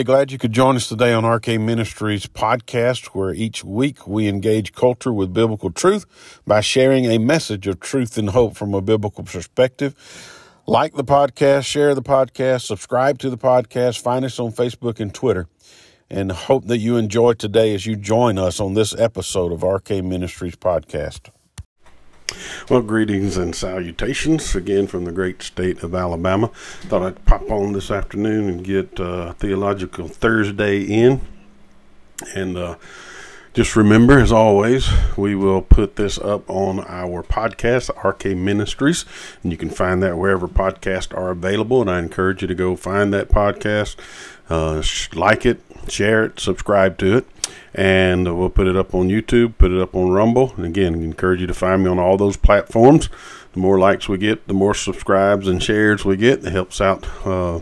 Hey, glad you could join us today on RK Ministries podcast, where each week we engage culture with biblical truth by sharing a message of truth and hope from a biblical perspective. Like the podcast, share the podcast, subscribe to the podcast, find us on Facebook and Twitter, and hope that you enjoy today as you join us on this episode of RK Ministries podcast. Well, greetings and salutations again from the great state of Alabama. Thought I'd pop on this afternoon and get uh, Theological Thursday in. And uh, just remember, as always, we will put this up on our podcast, RK Ministries, and you can find that wherever podcasts are available. And I encourage you to go find that podcast, uh, like it, share it, subscribe to it and we'll put it up on YouTube, put it up on Rumble. And again, encourage you to find me on all those platforms. The more likes we get, the more subscribes and shares we get. It helps out uh,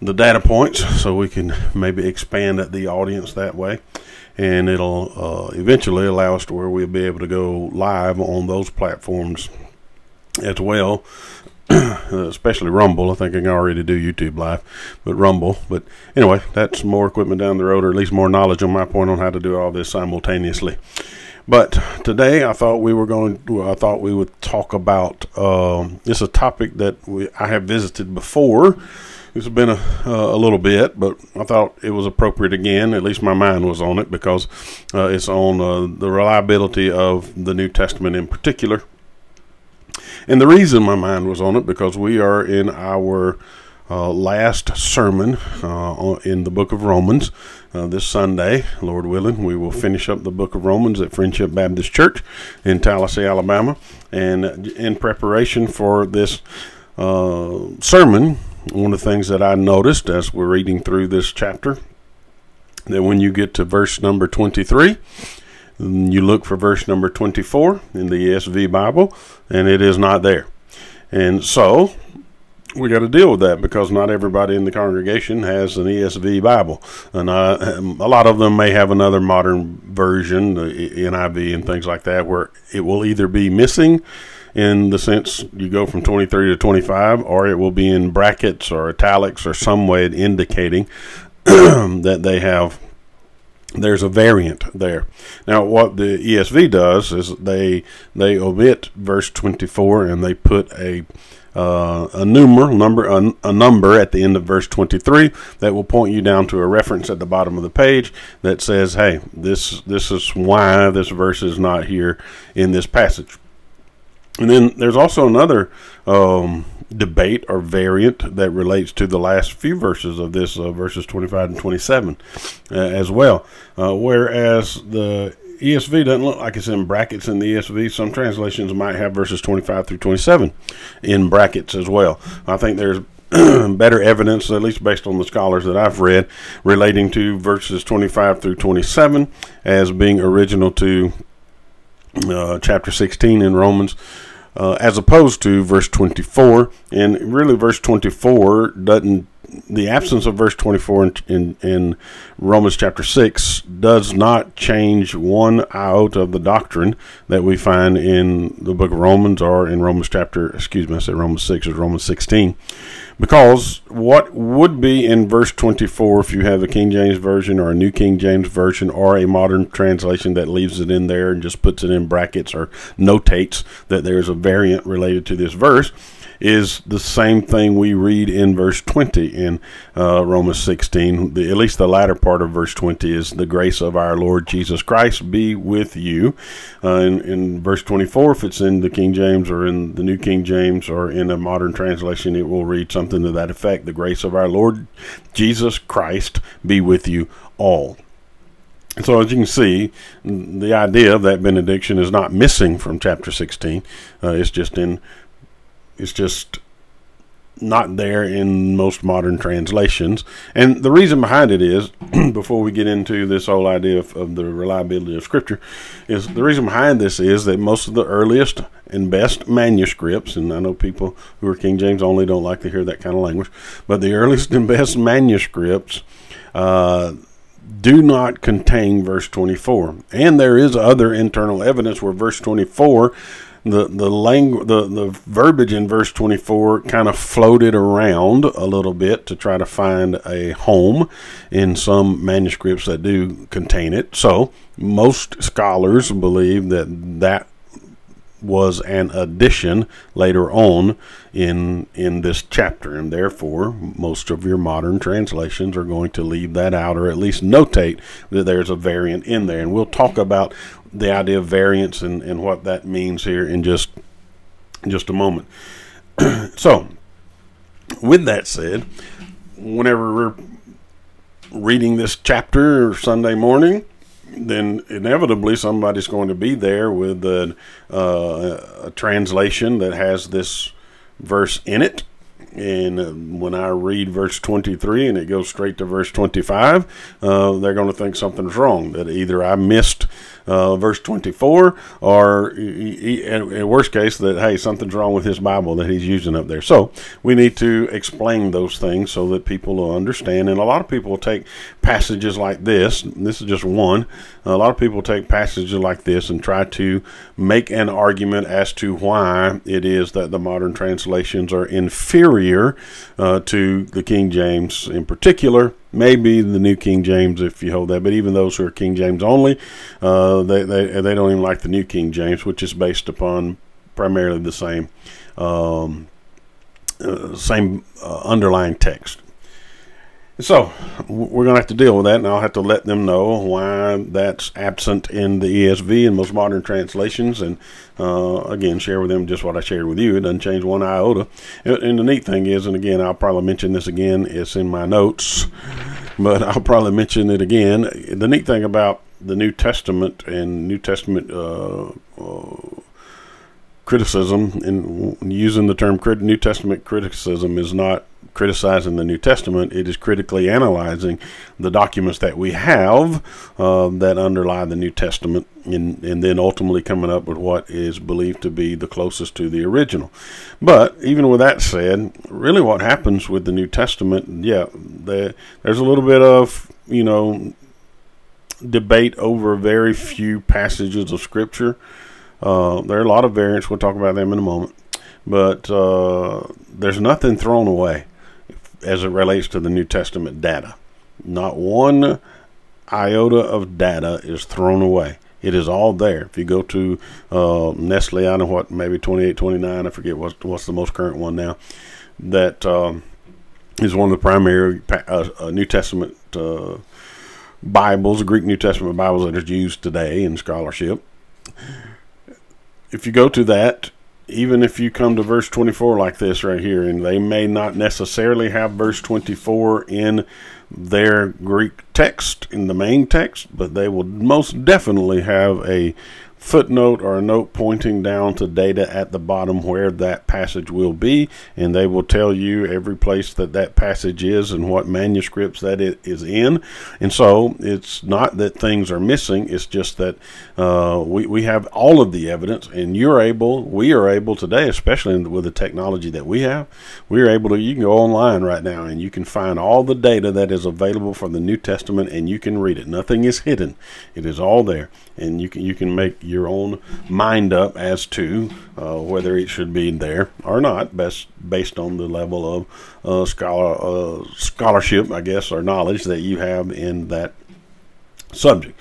the data points so we can maybe expand the audience that way. And it'll uh, eventually allow us to where we'll be able to go live on those platforms as well especially Rumble. I think I can already do YouTube Live, but Rumble. But anyway, that's more equipment down the road, or at least more knowledge on my point on how to do all this simultaneously. But today, I thought we were going. To, I thought we would talk about. Um, it's a topic that we, I have visited before. It's been a, uh, a little bit, but I thought it was appropriate again. At least my mind was on it because uh, it's on uh, the reliability of the New Testament in particular and the reason my mind was on it because we are in our uh, last sermon uh, in the book of Romans. Uh, this Sunday, Lord willing, we will finish up the book of Romans at Friendship Baptist Church in Tallassee, Alabama. And in preparation for this uh, sermon, one of the things that I noticed as we're reading through this chapter, that when you get to verse number 23, you look for verse number 24 in the ESV Bible, and it is not there. And so we got to deal with that because not everybody in the congregation has an ESV Bible, and uh, a lot of them may have another modern version, the NIV and things like that, where it will either be missing in the sense you go from 23 to 25, or it will be in brackets or italics or some way indicating that they have there's a variant there. Now, what the ESV does is they they omit verse 24 and they put a uh, a numer number a, a, number at the end of verse 23 that will point you down to a reference at the bottom of the page that says, "Hey, this this is why this verse is not here in this passage." And then there's also another um, debate or variant that relates to the last few verses of this, uh, verses 25 and 27 uh, as well. Uh, whereas the ESV doesn't look like it's in brackets in the ESV. Some translations might have verses 25 through 27 in brackets as well. I think there's better evidence, at least based on the scholars that I've read, relating to verses 25 through 27 as being original to uh, chapter 16 in Romans uh, as opposed to verse 24. And really, verse 24 doesn't, the absence of verse 24 in, in, in, Romans chapter 6 does not change one out of the doctrine that we find in the book of Romans or in Romans chapter, excuse me, I said Romans 6 or Romans 16. Because what would be in verse 24 if you have a King James Version or a New King James Version or a modern translation that leaves it in there and just puts it in brackets or notates that there's a variant related to this verse? Is the same thing we read in verse 20 in uh, Romans 16. The, at least the latter part of verse 20 is the grace of our Lord Jesus Christ be with you. Uh, in, in verse 24, if it's in the King James or in the New King James or in a modern translation, it will read something to that effect. The grace of our Lord Jesus Christ be with you all. So, as you can see, the idea of that benediction is not missing from chapter 16. Uh, it's just in it's just not there in most modern translations. And the reason behind it is, before we get into this whole idea of, of, the reliability of Scripture, is the reason behind this is that most of the earliest and best manuscripts, and I know people who are King James only don't like to hear that kind of language, but the earliest and best manuscripts uh, do not contain verse 24. And there is other internal evidence where verse 24 the the language the, the verbiage in verse 24 kind of floated around a little bit to try to find a home in some manuscripts that do contain it. So most scholars believe that that was an addition later on in in this chapter and therefore most of your modern translations are going to leave that out or at least notate that there's a variant in there. And we'll talk about the idea of variants and, and what that means here in just in just a moment so with that said whenever we're reading this chapter Sunday morning then inevitably somebody's going to be there with a, uh, a translation that has this verse in it. And uh, when I read verse 23 and it goes straight to verse 25, uh, they're going to think something's wrong. That either I missed uh, verse 24, or in worst case, that hey, something's wrong with his Bible that he's using up there. So we need to explain those things so that people will understand. And a lot of people take passages like this. This is just one. A lot of people take passages like this and try to make an argument as to why it is that the modern translations are inferior uh, to the King James in particular maybe the New King James if you hold that. But even those who are King James only, uh, they, they they don't even like the New King James, which is based upon primarily the same um, uh, same uh, underlying text. So we're going to have to deal with that, and I'll have to let them know why that's absent in the ESV and most modern translations, and uh, again share with them just what I shared with you. It doesn't change one iota. And the neat thing is, and again, I'll probably mention this again. It's in my notes, but I'll probably mention it again. The neat thing about the New Testament and New Testament uh, uh, criticism, and using the term New Testament criticism, is not criticizing the New Testament, it is critically analyzing the documents that we have uh, that underlie the New Testament, and, and then ultimately coming up with what is believed to be the closest to the original. But even with that said, really what happens with the New Testament, yeah, there, there's a little bit of, you know, debate over very few passages of Scripture. Uh, there are a lot of variants. We'll talk about them in a moment. But uh, there's nothing thrown away as it relates to the New Testament data. Not one iota of data is thrown away. It is all there. If you go to uh, Nestle, I know what, maybe 28, 29, I forget what's, what's the most current one now, That um, is one of the primary uh, uh, New Testament uh, Bibles, Greek New Testament Bibles that is used today in scholarship. If you go to that, even if you come to verse 24 like this right here, and they may not necessarily have verse 24 in their Greek text, in the main text, but they will most definitely have a footnote or a note pointing down to data at the bottom where that passage will be, and they will tell you every place that that passage is and what manuscripts that it is in. And so it's not that things are missing, it's just that uh, we, we have all of the evidence, and you're able, we are able today, especially with the technology that we have, we are able to, you can go online right now and you can find all the data that is available for the New Testament and you can read it. Nothing is hidden, it is all there, and you can, you can make your own mind up as to uh, whether it should be there or not, best based on the level of uh, scholar uh, scholarship, I guess, or knowledge that you have in that subject.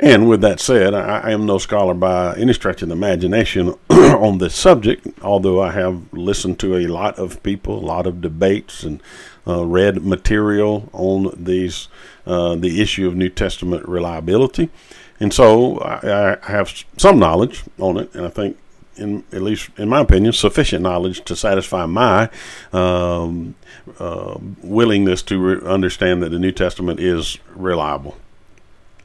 And with that said, I, I, am no scholar by any stretch of the imagination on this subject, although I have listened to a lot of people, a lot of debates, and uh, read material on these uh, the issue of New Testament reliability. And so I, I have some knowledge on it, and I think in at least in my opinion, sufficient knowledge to satisfy my um, uh, willingness to re- understand that the New Testament is reliable.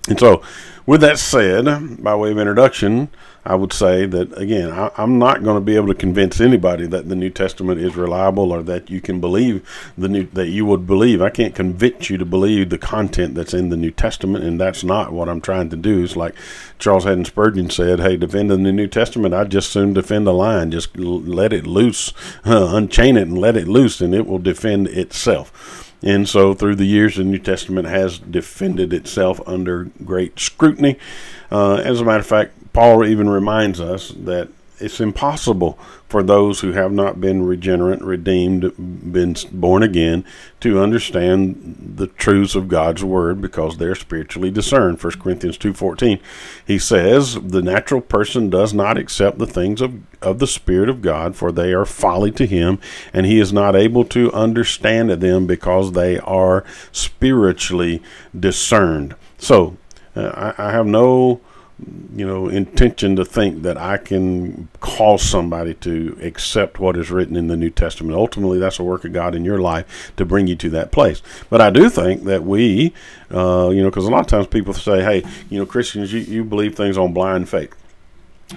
And so, with that said, by way of introduction, I would say that again, I, am not going to be able to convince anybody that the New Testament is reliable or that you can believe the new that you would believe. I can't convince you to believe the content that's in the New Testament, and that's not what I'm trying to do. It's like Charles Haddon Spurgeon said, "Hey, defending the New Testament, I just soon defend a line. Just let it loose, uh, unchain it, and let it loose, and it will defend itself." And so, through the years, the New Testament has defended itself under great scrutiny. Uh, as a matter of fact, Paul even reminds us that it's impossible for those who have not been regenerate, redeemed, been born again, to understand the truths of God's word because they're spiritually discerned. 1 Corinthians 2.14, he says, The natural person does not accept the things of, of the Spirit of God, for they are folly to him, and he is not able to understand them because they are spiritually discerned. So, uh, I, I have no you know, intention to think that I can cause somebody to accept what is written in the New Testament. Ultimately, that's a work of God in your life to bring you to that place. But I do think that we, uh, you know, because a lot of times people say, hey, you know, Christians, you, you believe things on blind faith.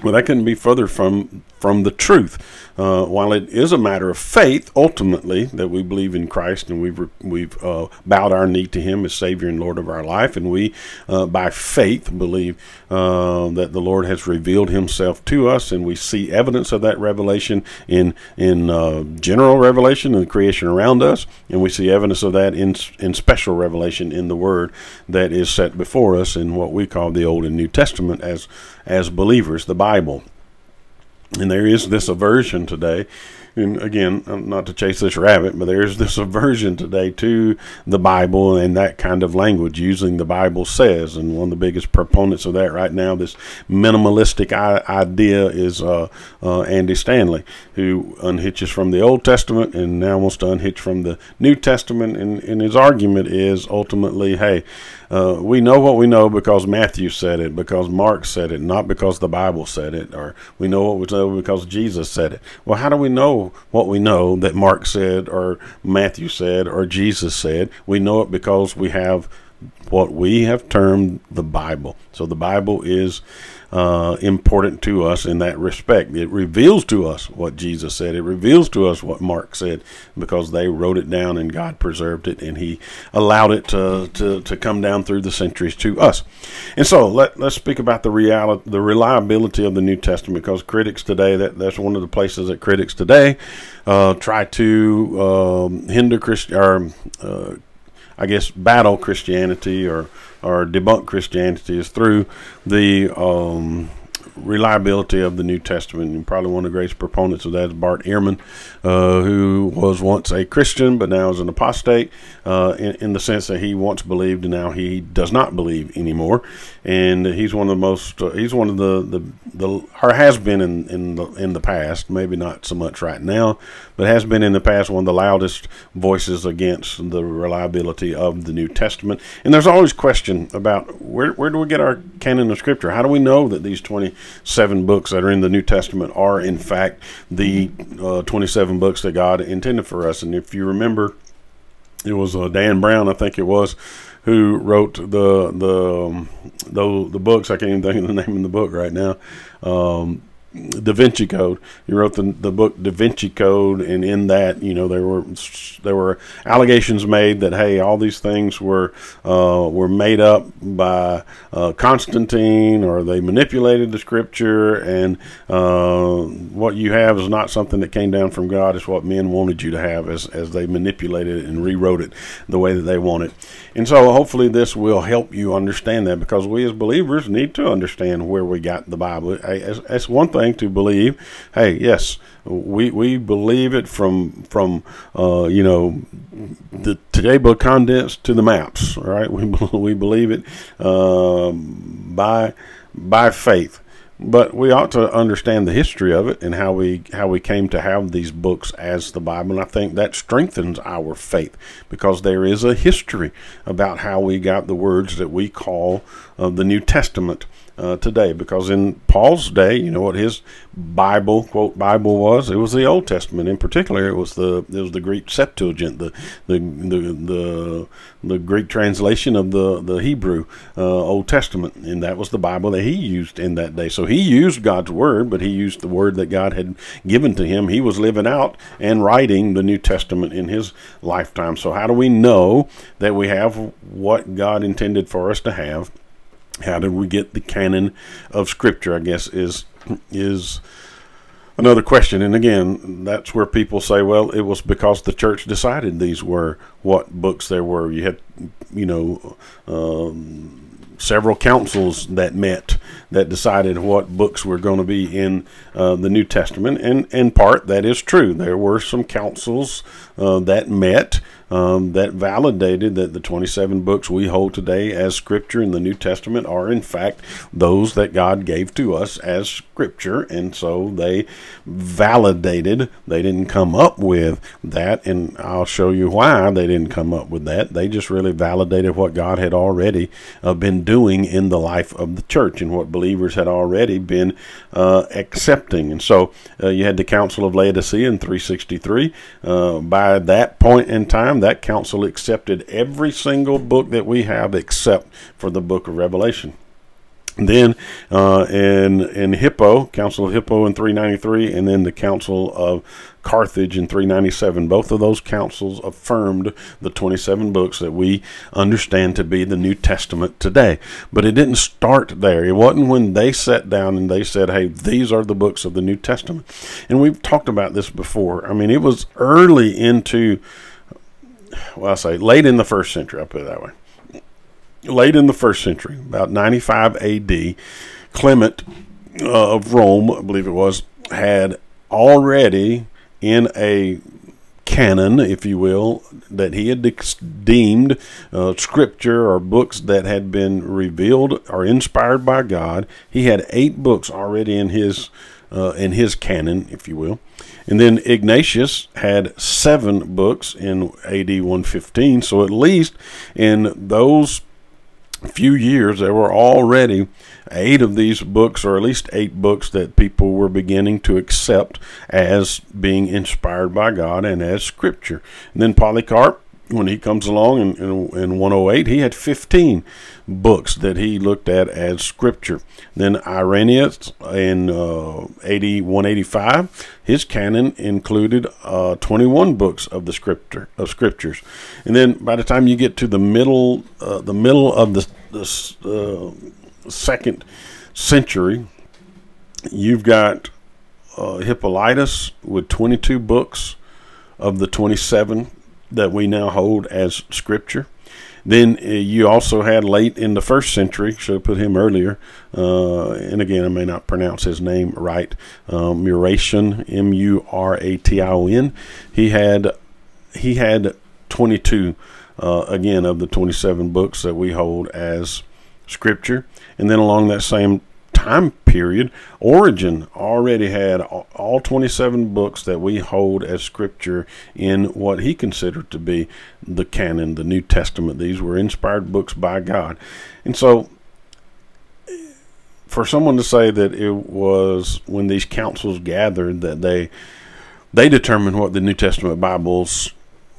Well, that couldn't be further from from the truth. Uh, while it is a matter of faith, ultimately, that we believe in Christ and we've we've uh, bowed our knee to Him as Savior and Lord of our life, and we, uh, by faith, believe uh, that the Lord has revealed Himself to us, and we see evidence of that revelation in in uh, general revelation in the creation around us, and we see evidence of that in in special revelation in the Word that is set before us in what we call the Old and New Testament as as believers, the Bible. And there is this aversion today and again, uh, not to chase this rabbit, but there's this aversion today to the Bible and that kind of language using the Bible says. And one of the biggest proponents of that right now, this minimalistic idea, is uh, uh, Andy Stanley, who unhitches from the Old Testament and now wants to unhitch from the New Testament. And, and his argument is ultimately, hey, uh, we know what we know because Matthew said it, because Mark said it, not because the Bible said it, or we know what we know because Jesus said it. Well, how do we know what we know that Mark said, or Matthew said, or Jesus said? We know it because we have what we have termed the Bible. So the Bible is uh, important to us in that respect. It reveals to us what Jesus said. It reveals to us what Mark said because they wrote it down and God preserved it and He allowed it to, to, to come down through the centuries to us. And so let, let's speak about the reality, the reliability of the New Testament because critics today, that, that's one of the places that critics today uh, try to um, hinder Christian or uh, I guess battle Christianity or or debunk Christianity is through the um, reliability of the New Testament. And probably one of the greatest proponents of that is Bart Ehrman, uh, who was once a Christian but now is an apostate uh, in, in, the sense that he once believed and now he does not believe anymore. And he's one of the most, uh, he's one of the, the, the, or has been in, in, the, in the past, maybe not so much right now, but has been in the past one of the loudest voices against the reliability of the New Testament. And there's always question about where, where do we get our canon of Scripture? How do we know that these 27 books that are in the New Testament are, in fact, the uh, 27 books that God intended for us? And if you remember, it was uh, Dan Brown, I think it was, who wrote the the um, the, the books. I can't even think of the name of the book right now. Um, Da Vinci Code. He wrote the the book Da Vinci Code, and in that, you know, there were there were allegations made that hey, all these things were uh, were made up by uh, Constantine, or they manipulated the scripture, and uh, what you have is not something that came down from God. It's what men wanted you to have as as they manipulated it and rewrote it the way that they wanted. And so, hopefully, this will help you understand that because we as believers need to understand where we got the Bible. It's one thing thing to believe. Hey, yes, we we believe it from from uh, you know the table condensed to the maps. Right, we we believe it uh, by by faith. But we ought to understand the history of it and how we how we came to have these books as the Bible. And I think that strengthens our faith because there is a history about how we got the words that we call uh, the New Testament uh, today because in Paul's day, you know what his Bible quote Bible was? It was the Old Testament. In particular, it was the it was the Greek Septuagint, the the the the, the Greek translation of the the Hebrew uh, Old Testament, and that was the Bible that he used in that day. So he used God's word, but he used the word that God had given to him. He was living out and writing the New Testament in his lifetime. So how do we know that we have what God intended for us to have? How did we get the canon of Scripture? I guess is is another question. And again, that's where people say, well, it was because the church decided these were what books there were. You had, you know, um, several councils that met that decided what books were going to be in uh, the New Testament. And in part, that is true. There were some councils uh, that met um, that validated that the 27 books we hold today as Scripture in the New Testament are, in fact, those that God gave to us as Scripture. And so they validated, they didn't come up with that. And I'll show you why they didn't come up with that. They just really validated what God had already uh, been doing in the life of the church and what believers had already been uh, accepting. And so uh, you had the Council of Laodicea in 363. Uh, by that point in time, that council accepted every single book that we have except for the book of Revelation. Then uh, in in Hippo, Council of Hippo in 393, and then the Council of Carthage in 397. Both of those councils affirmed the 27 books that we understand to be the New Testament today. But it didn't start there. It wasn't when they sat down and they said, hey, these are the books of the New Testament. And we've talked about this before. I mean, it was early into well, I say late in the first century. I'll put it that way. Late in the first century, about 95 A.D., Clement uh, of Rome, I believe it was, had already in a canon, if you will, that he had deemed uh, scripture or books that had been revealed or inspired by God. He had eight books already in his uh, in his canon, if you will. And then Ignatius had seven books in AD 115. So at least in those few years, there were already eight of these books, or at least eight books, that people were beginning to accept as being inspired by God and as Scripture. And then Polycarp when he comes along in, in, in 108, he had 15 books that he looked at as scripture. Then Irenaeus in uh, 80, 185, his canon included uh, 21 books of the scripture of scriptures. And then by the time you get to the middle, uh, the middle of the, the uh, second century, you've got uh, Hippolytus with 22 books of the 27 that we now hold as scripture. Then uh, you also had late in the first century, should have put him earlier, uh, and again, I may not pronounce his name right, um, Muration, M U R A T I O N. He had, he had 22, uh, again, of the 27 books that we hold as scripture. And then along that same time period, Origen already had all 27 books that we hold as scripture in what he considered to be the canon, the New Testament. These were inspired books by God. And so, for someone to say that it was when these councils gathered that they they determined what the New Testament Bibles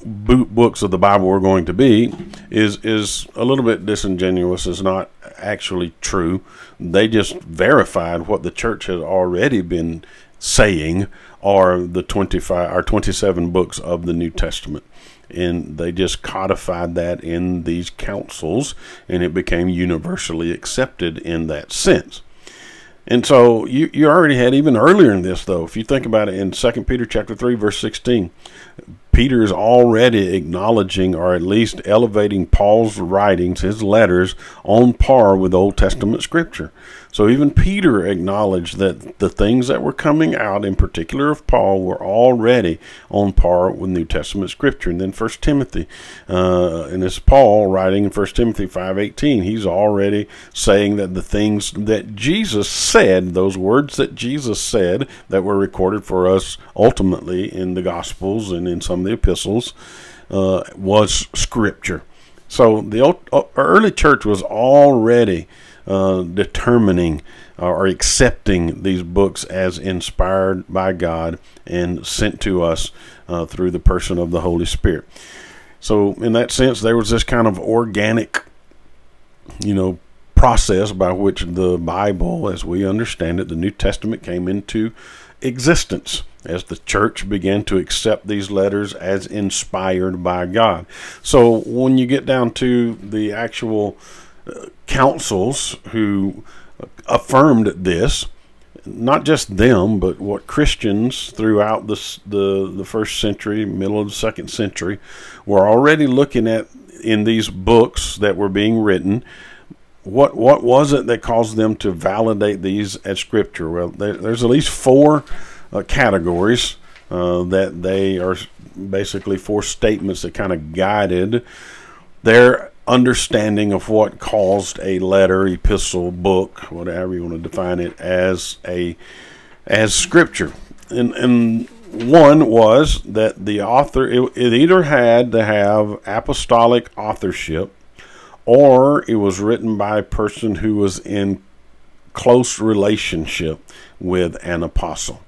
books of the Bible were going to be is is a little bit disingenuous. Is not actually true. They just verified what the church has already been saying are the 25 or 27 books of the New Testament. And they just codified that in these councils, and it became universally accepted in that sense. And so you, you already had even earlier in this though, if you think about it in 2 Peter chapter 3 verse 16, Peter is already acknowledging or at least elevating Paul's writings, his letters, on par with Old Testament scripture. So even Peter acknowledged that the things that were coming out, in particular of Paul, were already on par with New Testament scripture. And then First Timothy, uh, and it's Paul writing in First Timothy five eighteen. He's already saying that the things that Jesus said, those words that Jesus said, that were recorded for us ultimately in the Gospels and in some the epistles, uh, was scripture. So the old, uh, early church was already uh, determining or accepting these books as inspired by God and sent to us uh, through the person of the Holy Spirit. So, in that sense, there was this kind of organic, you know, process by which the Bible, as we understand it, the New Testament came into existence as the church began to accept these letters as inspired by God. So, when you get down to the actual councils who affirmed this. Not just them, but what Christians throughout the, the, the first century, middle of the second century, were already looking at in these books that were being written what what was it that caused them to validate these as scripture? Well, there, there's at least four uh, categories uh, that they are basically four statements that kind of guided their understanding of what caused a letter, epistle, book, whatever you want to define it as a as scripture. And and one was that the author it, it either had to have apostolic authorship or it was written by a person who was in close relationship with an apostle.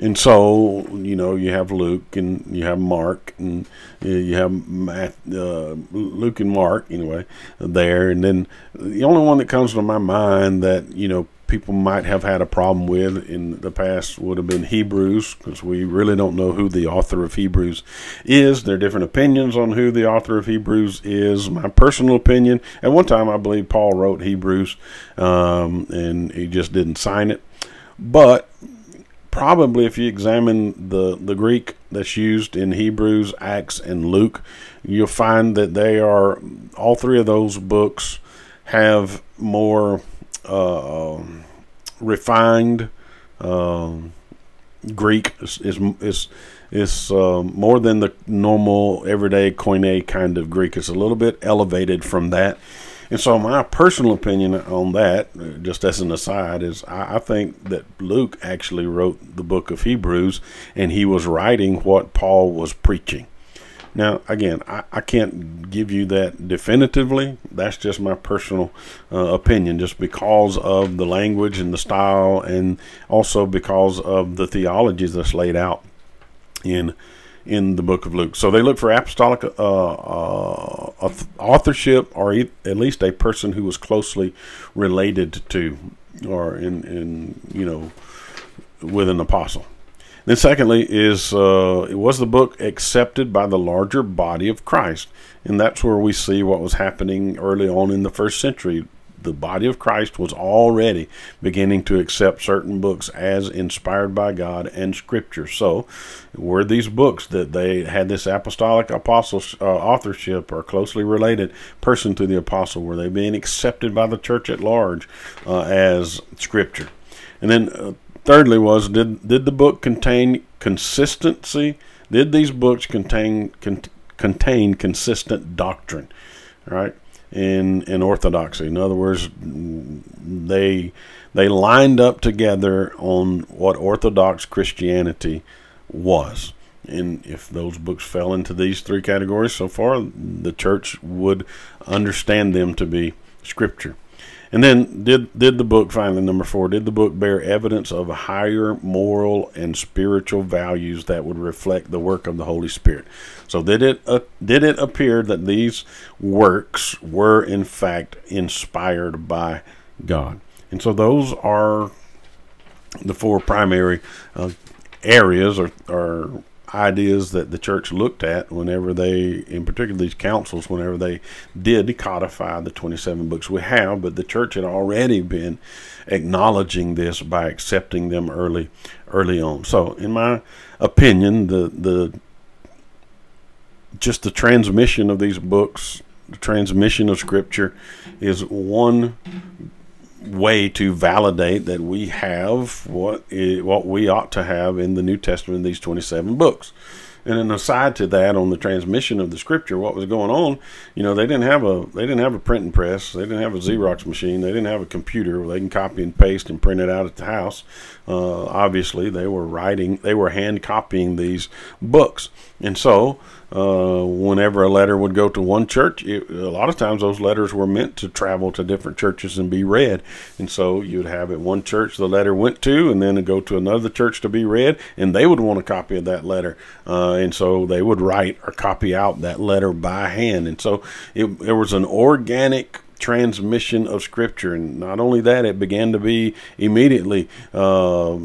And so, you know, you have Luke and you have Mark and you have Matt, uh, Luke and Mark, anyway, there. And then the only one that comes to my mind that, you know, people might have had a problem with in the past would have been Hebrews, because we really don't know who the author of Hebrews is. There are different opinions on who the author of Hebrews is. My personal opinion, at one time, I believe Paul wrote Hebrews, um, and he just didn't sign it. But probably if you examine the, the Greek that's used in Hebrews, Acts, and Luke, you'll find that they are all three of those books have more uh, refined uh, Greek is is is uh, more than the normal everyday koine kind of Greek. It's a little bit elevated from that. And so, my personal opinion on that, just as an aside, is I, I, think that Luke actually wrote the book of Hebrews, and he was writing what Paul was preaching. Now, again, I, I can't give you that definitively. That's just my personal uh, opinion, just because of the language and the style, and also because of the theologies that's laid out in in the book of Luke. So they look for apostolic uh, uh, authorship, or at least a person who was closely related to, or in in you know, with an apostle. Then, secondly, is uh, was the book accepted by the larger body of Christ? And that's where we see what was happening early on in the first century. The body of Christ was already beginning to accept certain books as inspired by God and Scripture. So, were these books that they had this apostolic apostle uh, authorship or closely related person to the apostle? Were they being accepted by the church at large uh, as Scripture? And then uh, thirdly was did did the book contain consistency? Did these books contain con, contain consistent doctrine? Right in in orthodoxy. In other words, they they lined up together on what Orthodox Christianity was. And if those books fell into these three categories so far, the church would understand them to be scripture. And then did did the book finally number four? Did the book bear evidence of higher moral and spiritual values that would reflect the work of the Holy Spirit? So did it uh, did it appear that these works were in fact inspired by God? And so those are the four primary uh, areas or, or ideas that the church looked at whenever they, in particular these councils, whenever they did codify the 27 books we have, but the church had already been acknowledging this by accepting them early, early on. So, in my opinion, the the just the transmission of these books, the transmission of Scripture, is one way to validate that we have what is, what we ought to have in the New Testament, in these 27 books. And an aside to that, on the transmission of the Scripture, what was going on, you know, they didn't have a they didn't have a printing press, they didn't have a Xerox machine, they didn't have a computer where they can copy and paste and print it out at the house. Uh, obviously, they were writing, they were hand copying these books, and so uh, whenever a letter would go to one church, it, a lot of times those letters were meant to travel to different churches and be read. And so you'd have at one church the letter went to, and then go to another church to be read, and they would want a copy of that letter. Uh, and so they would write or copy out that letter by hand. And so it, was an organic transmission of Scripture. And not only that, it began to be immediately uh,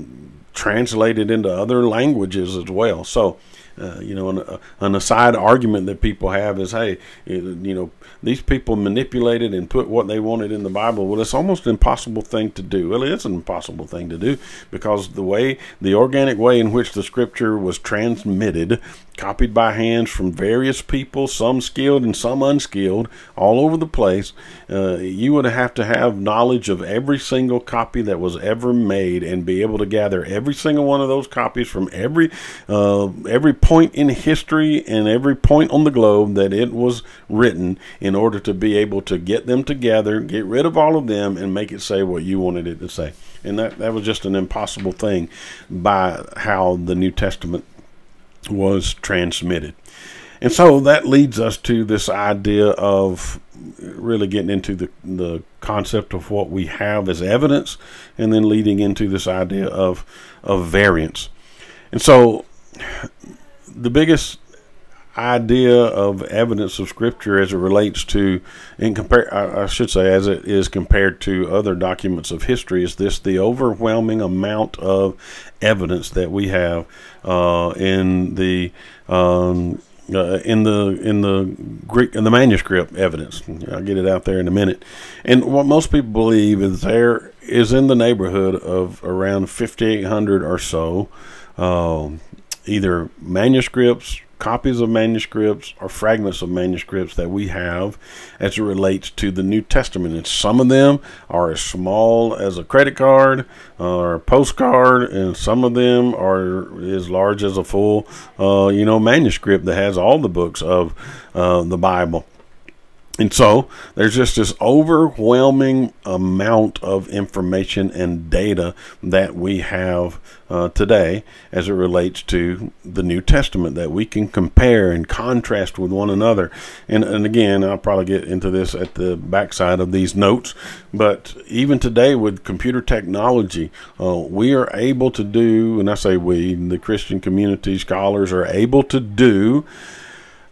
translated into other languages as well. So uh, you know, an, an, aside argument that people have is, hey, you know, these people manipulated and put what they wanted in the Bible. Well, it's almost an impossible thing to do. Well, it is an impossible thing to do because the way, the organic way in which the Scripture was transmitted copied by hands from various people, some skilled and some unskilled, all over the place. Uh, you would have to have knowledge of every single copy that was ever made and be able to gather every single one of those copies from every uh, every point in history and every point on the globe that it was written in order to be able to get them together, get rid of all of them, and make it say what you wanted it to say. And that, that was just an impossible thing by how the New Testament was transmitted. And so that leads us to this idea of really getting into the, the concept of what we have as evidence and then leading into this idea of, of variants. And so the biggest idea of evidence of scripture as it relates to in compare I should say as it is compared to other documents of history is this the overwhelming amount of evidence that we have uh, in the um, uh, in the in the Greek in the manuscript evidence. I'll get it out there in a minute. And what most people believe is there is in the neighborhood of around 5,800 or so, uh, either manuscripts copies of manuscripts or fragments of manuscripts that we have as it relates to the New Testament. And some of them are as small as a credit card or a postcard, and some of them are as large as a full, uh, you know, manuscript that has all the books of uh, the Bible. And so there's just this overwhelming amount of information and data that we have uh, today as it relates to the New Testament that we can compare and contrast with one another. And, and again, I'll probably get into this at the backside of these notes, but even today with computer technology, uh, we are able to do, and I say we, the Christian community scholars are able to do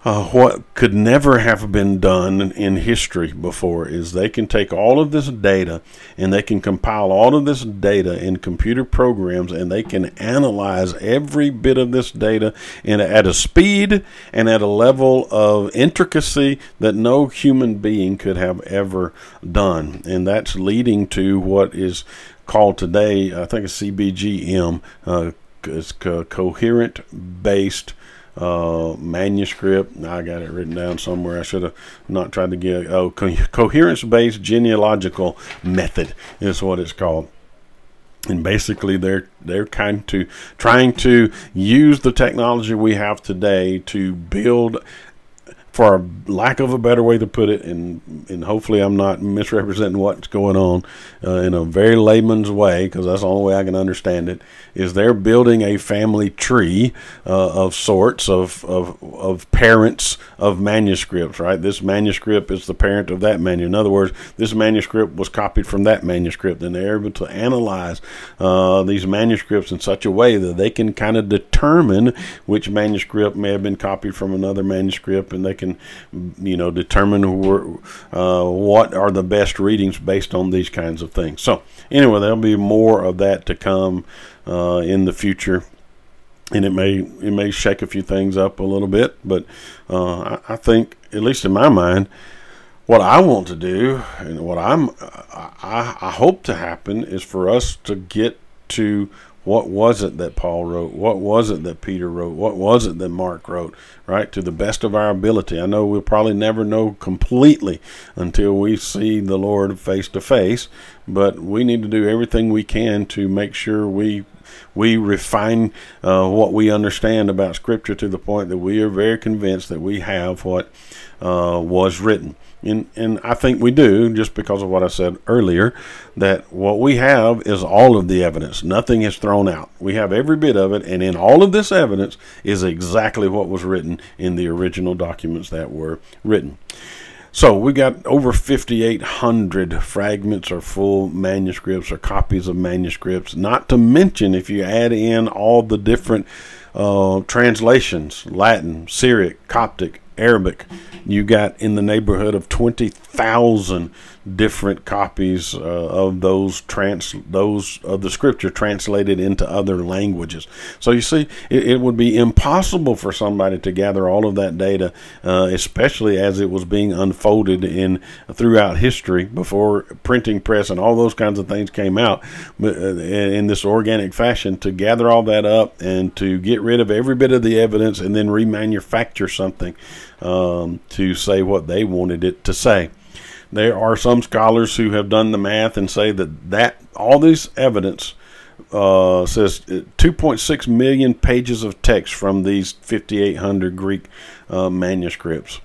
uh, what could never have been done in history before is they can take all of this data and they can compile all of this data in computer programs and they can analyze every bit of this data in, at a speed and at a level of intricacy that no human being could have ever done. And that's leading to what is called today, I think it's CBGM, uh, it's co- coherent based uh, manuscript. I got it written down somewhere. I should have not tried to get. Oh, co- coherence-based genealogical method is what it's called. And basically, they're they're kind to trying to use the technology we have today to build for lack of a better way to put it, and and hopefully I'm not misrepresenting what's going on uh, in a very layman's way, because that's the only way I can understand it. Is they're building a family tree uh, of sorts of, of of parents of manuscripts, right? This manuscript is the parent of that manuscript. In other words, this manuscript was copied from that manuscript, and they're able to analyze uh, these manuscripts in such a way that they can kind of determine which manuscript may have been copied from another manuscript, and they can can, you know, determine uh, what are the best readings based on these kinds of things. So, anyway, there'll be more of that to come uh, in the future and it may it may shake a few things up a little bit, but uh, I, I, think, at least in my mind, what I want to do and what I'm I, I hope to happen is for us to get to what was it that Paul wrote? What was it that Peter wrote? What was it that Mark wrote? Right? To the best of our ability. I know we'll probably never know completely until we see the Lord face to face, but we need to do everything we can to make sure we we refine uh, what we understand about Scripture to the point that we are very convinced that we have what uh, was written. And, and I think we do, just because of what I said earlier, that what we have is all of the evidence. Nothing is thrown out. We have every bit of it, and in all of this evidence is exactly what was written in the original documents that were written. So we got over 5,800 fragments or full manuscripts or copies of manuscripts, not to mention if you add in all the different uh, translations Latin, Syriac, Coptic, Arabic, you got in the neighborhood of 20,000 different copies uh, of those trans those of the scripture translated into other languages. So you see, it, it would be impossible for somebody to gather all of that data, uh, especially as it was being unfolded in throughout history before printing press and all those kinds of things came out uh, in this organic fashion. To gather all that up and to get rid of every bit of the evidence and then remanufacture something um, to say what they wanted it to say. There are some scholars who have done the math and say that that all this evidence uh, says 2.6 million pages of text from these 5,800 Greek uh, manuscripts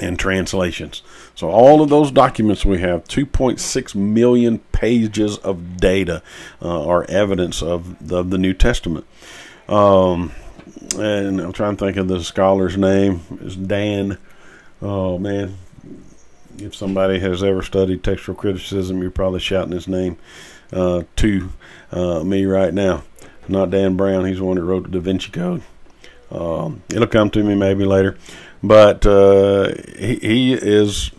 and translations. So all of those documents we have, 2.6 million pages of data, uh, are evidence of the, of the New Testament. Um, and I'm trying to think of the scholar's name. Is Dan? Oh man, if somebody has ever studied textual criticism, you're probably shouting his name uh, to uh, me right now. Not Dan Brown. He's the one that wrote the Da Vinci Code. Um, it'll come to me maybe later, but uh, he, he is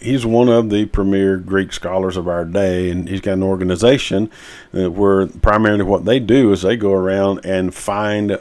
he's one of the premier Greek scholars of our day, and he's got an organization uh, where primarily what they do is they go around and find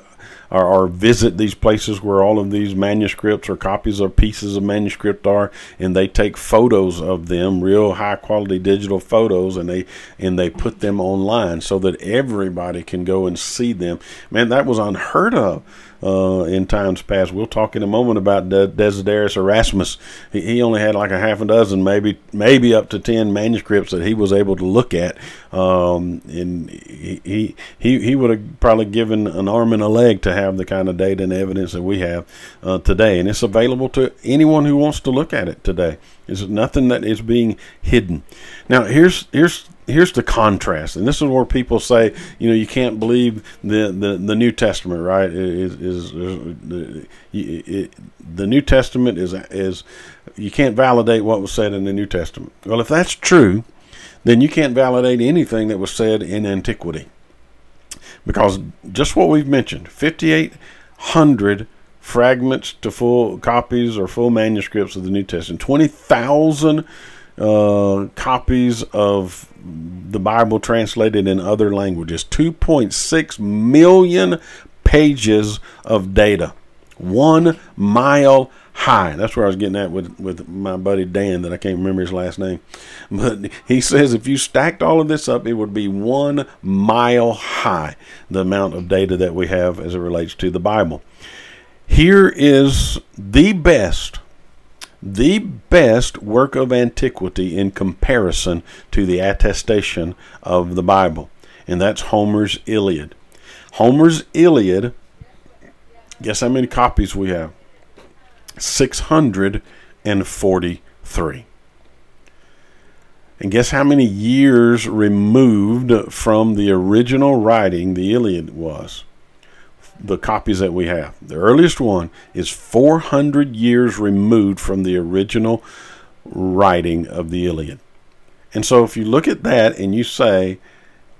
or, or, visit these places where all of these manuscripts or copies or pieces of manuscript are, and they take photos of them, real high quality digital photos, and they and they put them online so that everybody can go and see them. Man, that was unheard of uh, in times past. We'll talk in a moment about De- Desiderius Erasmus. He, he, only had like a half a dozen, maybe maybe up to ten manuscripts that he was able to look at, um, and he he he, would have probably given an arm and a leg to have the kind of data and evidence that we have uh, today, and it's available to anyone who wants to look at it today. It's nothing that is being hidden. Now here's here's here's the contrast, and this is where people say, you know, you can't believe the the, the New Testament, right? Is, is, it, the New Testament is is you can't validate what was said in the New Testament. Well, if that's true, then you can't validate anything that was said in antiquity, because just what we've mentioned, fifty eight hundred fragments to full copies or full manuscripts of the New Testament, twenty thousand uh, copies of the Bible translated in other languages. 2.6 million pages of data. One mile high. That's where I was getting at with, with my buddy Dan, that I can't remember his last name. But he says if you stacked all of this up, it would be one mile high, the amount of data that we have as it relates to the Bible. Here is the best the best work of antiquity in comparison to the attestation of the Bible, and that's Homer's Iliad. Homer's Iliad, guess how many copies we have? 643. And guess how many years removed from the original writing the Iliad was? The copies that we have. The earliest one is 400 years removed from the original writing of the Iliad. And so if you look at that and you say,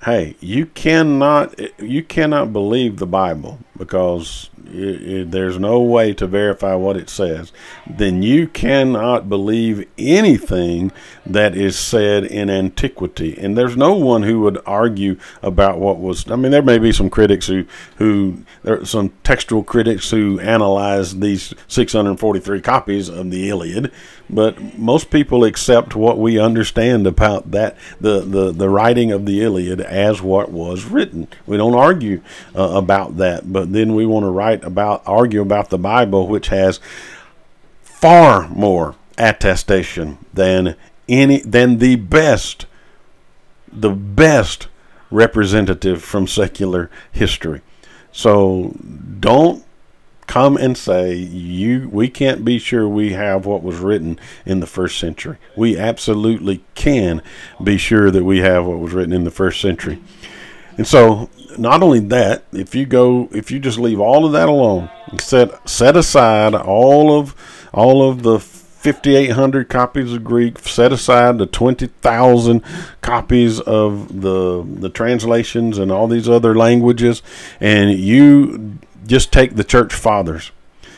hey, you cannot you cannot believe the Bible because it, it, there's no way to verify what it says, then you cannot believe anything that is said in antiquity. And there's no one who would argue about what was. I mean, there may be some critics who who there are some textual critics who analyze these 643 copies of the Iliad, but most people accept what we understand about that the the the writing of the Iliad as what was written. We don't argue uh, about that, but then we want to write about argue about the Bible, which has far more attestation than any than the best the best representative from secular history. So don't come and say you we can't be sure we have what was written in the first century. We absolutely can be sure that we have what was written in the first century. And so not only that, if you go, if you just leave all of that alone, set set aside all of all of the 5,800 copies of Greek, set aside the 20,000 copies of the the translations and all these other languages, and you just take the church fathers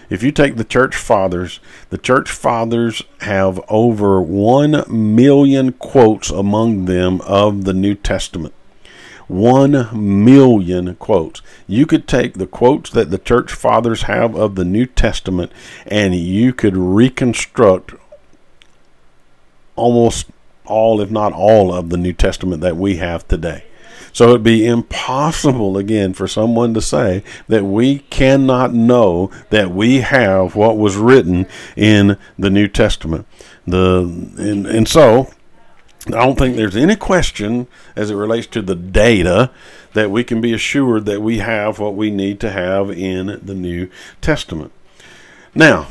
If you take the church fathers, the church fathers have over 1 million quotes among them of the New Testament. 1 million quotes. You could take the quotes that the church fathers have of the New Testament and you could reconstruct almost all, if not all, of the New Testament that we have today. So it'd be impossible again for someone to say that we cannot know that we have what was written in the New Testament. The and, and so I don't think there's any question as it relates to the data that we can be assured that we have what we need to have in the New Testament. Now,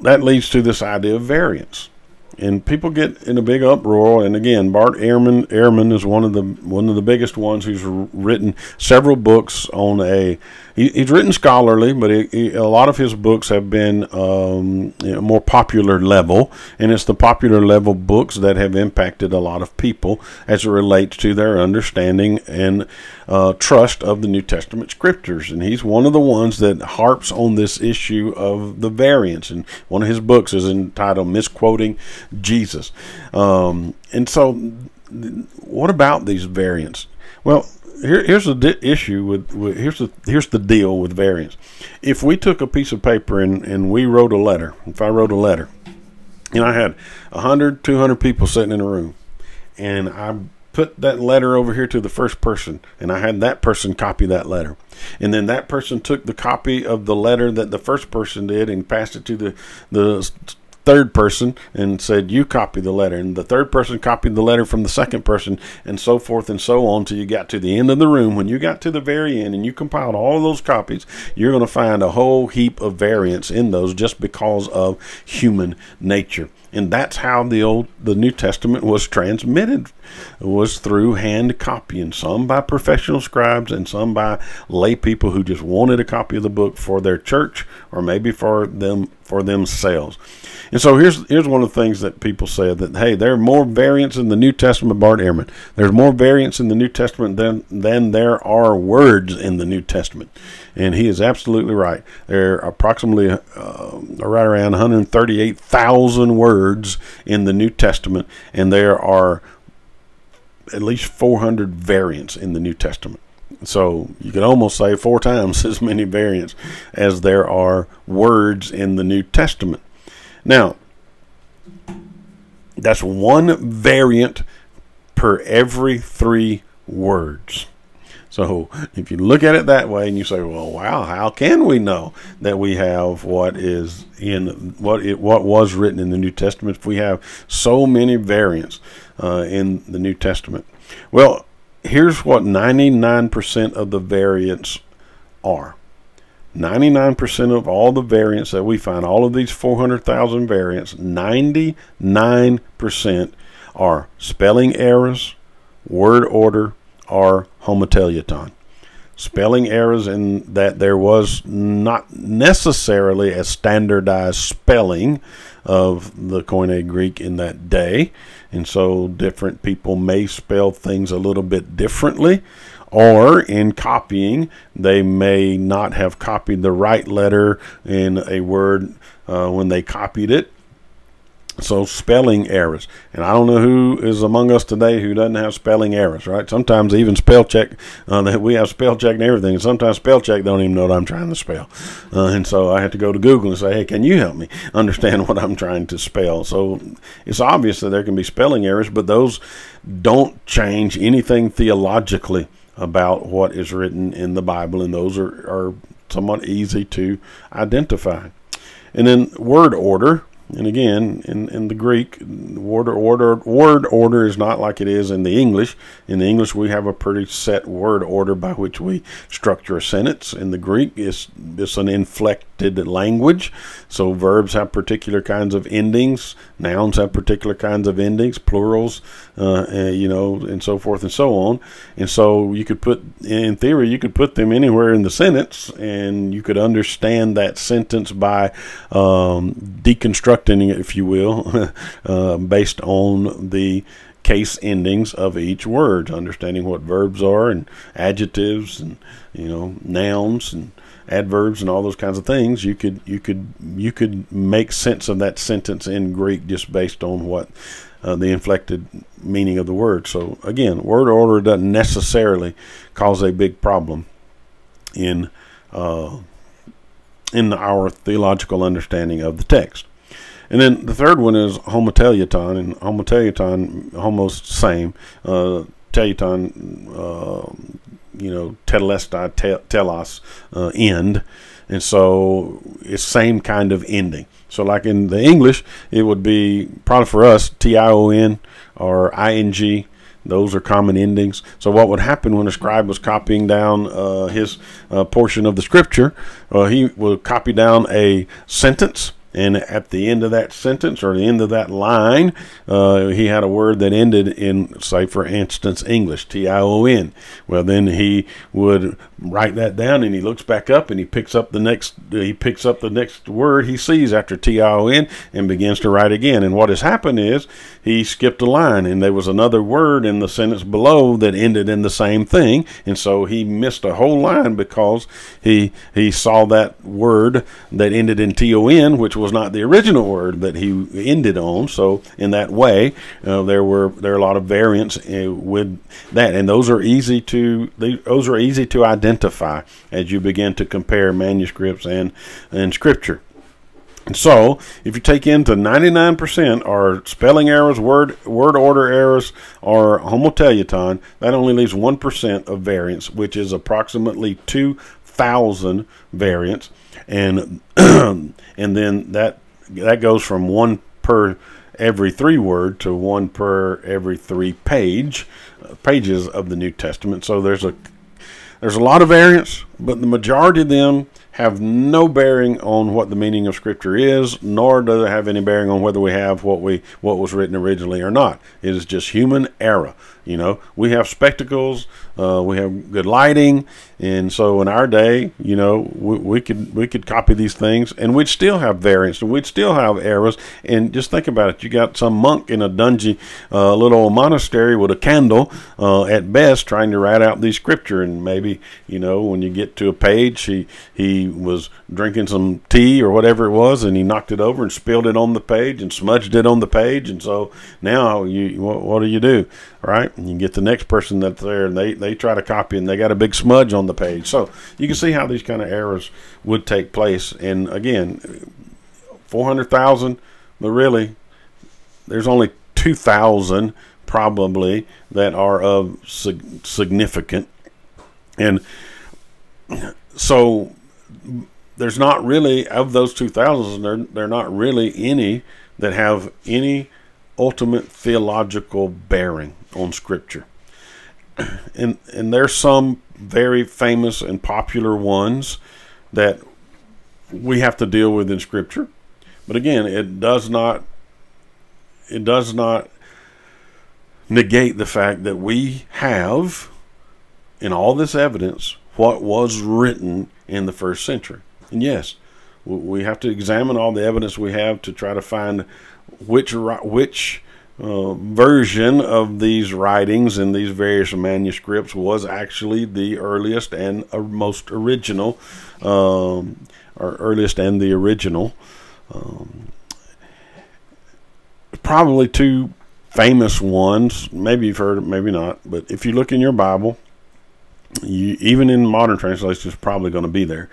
that leads to this idea of variants and people get in a big uproar. And again, Bart Ehrman, Ehrman is one of the one of the biggest ones who's written several books on a. He, he's written scholarly, but he, he, a lot of his books have been um, you know, more popular level, and it's the popular level books that have impacted a lot of people as it relates to their understanding and uh, trust of the New Testament scriptures. And he's one of the ones that harps on this issue of the variants. And one of his books is entitled "Misquoting." Jesus. Um, and so, what about these variants? Well, here, here's the di- issue with, with, here's the here's the deal with variants. If we took a piece of paper and, and we wrote a letter, if I wrote a letter, and I had 100, 200 people sitting in a room, and I put that letter over here to the first person, and I had that person copy that letter. And then that person took the copy of the letter that the first person did and passed it to the, the third person and said, You copy the letter. And the third person copied the letter from the second person, and so forth and so on till you got to the end of the room. When you got to the very end and you compiled all those copies, you're going to find a whole heap of variants in those just because of human nature. And that's how the old the New Testament was transmitted was through hand copying, some by professional scribes and some by lay people who just wanted a copy of the book for their church or maybe for them for themselves. And so here's here's one of the things that people say that hey, there are more variants in the New Testament. Bart Ehrman, there's more variants in the New Testament than than there are words in the New Testament, and he is absolutely right. There are approximately uh, right around 138,000 words in the New Testament, and there are at least 400 variants in the New Testament. So you could almost say four times as many variants as there are words in the New Testament. Now, that's one variant per every three words. So if you look at it that way and you say, "Well, wow, how can we know that we have what is in what it what was written in the New Testament if we have so many variants uh, in the New Testament?" Well, here's what 99% of the variants are. 99% of all the variants that we find, all of these 400,000 variants, 99% are spelling errors, word order, or homoteleuton. Spelling errors in that there was not necessarily a standardized spelling of the Koine Greek in that day, and so different people may spell things a little bit differently or in copying, they may not have copied the right letter in a word uh, when they copied it. So spelling errors, and I don't know who is among us today who doesn't have spelling errors, right? Sometimes even spell check uh, we have spell check and everything. And sometimes spell check don't even know what I'm trying to spell, uh, and so I have to go to Google and say, "Hey, can you help me understand what I'm trying to spell?" So it's obvious that there can be spelling errors, but those don't change anything theologically about what is written in the Bible, and those are, are somewhat easy to identify. And then word order, and again, in, in the Greek, word order word order is not like it is in the English. In the English, we have a pretty set word order by which we structure a sentence. In the Greek, it's, it's an inflected language. So verbs have particular kinds of endings. Nouns have particular kinds of endings, plurals, uh, you know, and so forth and so on. And so you could put, in theory, you could put them anywhere in the sentence, and you could understand that sentence by um, deconstructing it, if you will, uh, based on the case endings of each word, understanding what verbs are and adjectives and you know nouns and adverbs and all those kinds of things, you could you could you could make sense of that sentence in Greek just based on what uh, the inflected meaning of the word. So again, word order doesn't necessarily cause a big problem in uh, in our theological understanding of the text. And then the third one is homoteleuton, and homoteleuton, almost same. Uh, teleuton, uh, you know, tetelestai, telos, uh, end. And so it's same kind of ending. So like in the English, it would be probably for us T-I-O-N or I-N-G. Those are common endings. So what would happen when a scribe was copying down uh, his uh, portion of the scripture? Uh, he would copy down a sentence and at the end of that sentence or the end of that line, uh, he had a word that ended in, say, for instance, English, T I O N. Well, then he would write that down, and he looks back up, and he picks up the next he picks up the next word he sees after T I O N, and begins to write again. And what has happened is he skipped a line, and there was another word in the sentence below that ended in the same thing, and so he missed a whole line because he he saw that word that ended in T O N, which was not the original word that he ended on. So in that way, uh, there were there are a lot of variants uh, with that, and those are easy to those are easy to identify as you begin to compare manuscripts and and scripture. And so, if you take into 99% are spelling errors, word word order errors, or homoteleuton, that only leaves 1% of variants, which is approximately 2,000 variants and and then that that goes from one per every three word to one per every three page uh, pages of the New Testament. So there's a there's a lot of variants, but the majority of them have no bearing on what the meaning of Scripture is, nor does it have any bearing on whether we have what we what was written originally or not. It is just human error. You know, we have spectacles, uh, we have good lighting, and so in our day, you know, we, we, could we could copy these things, and we'd still have variants, and we'd still have errors. And just think about it: you got some monk in a dungy, uh, little monastery with a candle, uh, at best, trying to write out these scripture, and maybe you know when you get to a page, he he was drinking some tea or whatever it was, and he knocked it over and spilled it on the page and smudged it on the page, and so now you what, what do you do, right? And you get the next person that's there, and they they try to copy, and they got a big smudge on the page. So you can see how these kind of errors would take place. And again, four hundred thousand, but really, there's only two thousand probably that are of sig- significant, and so there's not really of those 2000s There, they're not really any that have any ultimate theological bearing on Scripture. And and there's some very famous and popular ones that we have to deal with in Scripture. But again, it does not it does not negate the fact that we have in all this evidence what was written in the first century. And yes, we have to examine all the evidence we have to try to find which which uh, version of these writings in these various manuscripts was actually the earliest and uh, most original, um, or earliest and the original. Um, probably two famous ones. Maybe you've heard maybe not. But if you look in your Bible, you, even in modern translations, it's probably going to be there